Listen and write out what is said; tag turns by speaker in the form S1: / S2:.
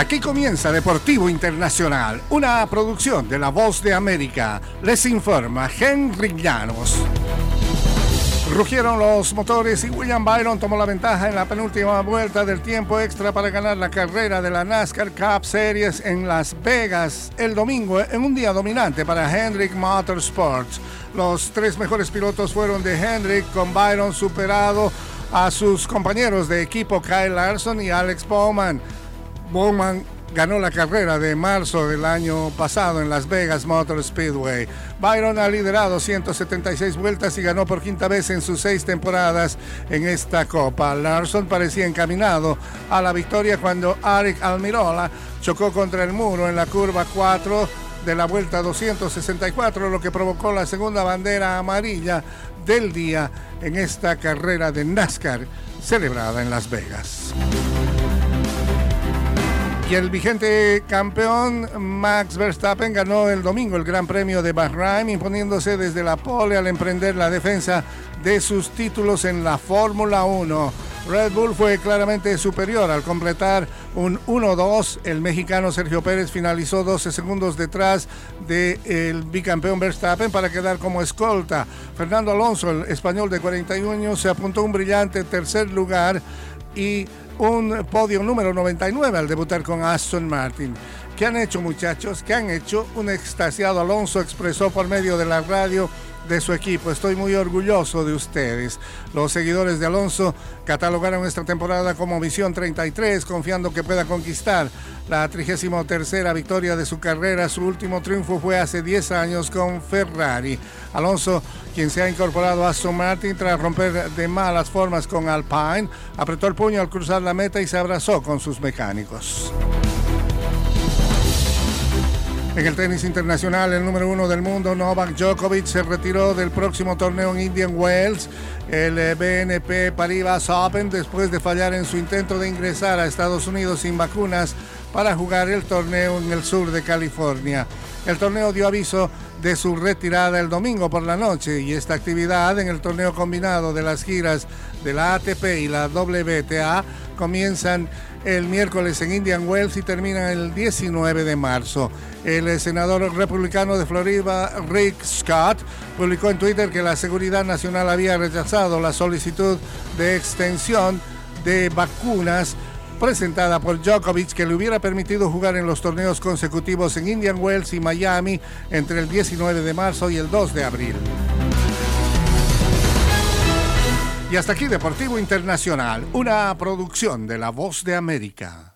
S1: Aquí comienza Deportivo Internacional, una producción de La Voz de América. Les informa Henry Llanos. Rugieron los motores y William Byron tomó la ventaja en la penúltima vuelta del tiempo extra para ganar la carrera de la NASCAR Cup Series en Las Vegas el domingo en un día dominante para Hendrick Motorsports. Los tres mejores pilotos fueron de Hendrick con Byron superado a sus compañeros de equipo Kyle Larson y Alex Bowman. Bowman ganó la carrera de marzo del año pasado en Las Vegas Motor Speedway. Byron ha liderado 176 vueltas y ganó por quinta vez en sus seis temporadas en esta Copa. Larson parecía encaminado a la victoria cuando Arik Almirola chocó contra el muro en la curva 4 de la vuelta 264, lo que provocó la segunda bandera amarilla del día en esta carrera de NASCAR celebrada en Las Vegas. Y el vigente campeón Max Verstappen ganó el domingo el Gran Premio de Bahrain, imponiéndose desde la pole al emprender la defensa de sus títulos en la Fórmula 1. Red Bull fue claramente superior al completar un 1-2. El mexicano Sergio Pérez finalizó 12 segundos detrás del bicampeón Verstappen para quedar como escolta. Fernando Alonso, el español de 41 años, se apuntó un brillante tercer lugar y un podio número 99 al debutar con Aston Martin. ¿Qué han hecho muchachos? ¿Qué han hecho? Un extasiado Alonso expresó por medio de la radio de su equipo. Estoy muy orgulloso de ustedes. Los seguidores de Alonso catalogaron esta temporada como Misión 33, confiando que pueda conquistar la 33 victoria de su carrera. Su último triunfo fue hace 10 años con Ferrari. Alonso, quien se ha incorporado a Aston Martin tras romper de malas formas con Alpine, apretó el puño al cruzar la meta y se abrazó con sus mecánicos. En el tenis internacional, el número uno del mundo, Novak Djokovic, se retiró del próximo torneo en Indian Wells, el eh, BNP Paribas Open, después de fallar en su intento de ingresar a Estados Unidos sin vacunas para jugar el torneo en el sur de California. El torneo dio aviso de su retirada el domingo por la noche y esta actividad en el torneo combinado de las giras de la ATP y la WTA comienzan el miércoles en Indian Wells y termina el 19 de marzo. El senador republicano de Florida, Rick Scott, publicó en Twitter que la Seguridad Nacional había rechazado la solicitud de extensión de vacunas presentada por Djokovic que le hubiera permitido jugar en los torneos consecutivos en Indian Wells y Miami entre el 19 de marzo y el 2 de abril. Y hasta aquí Deportivo Internacional, una producción de La Voz de América.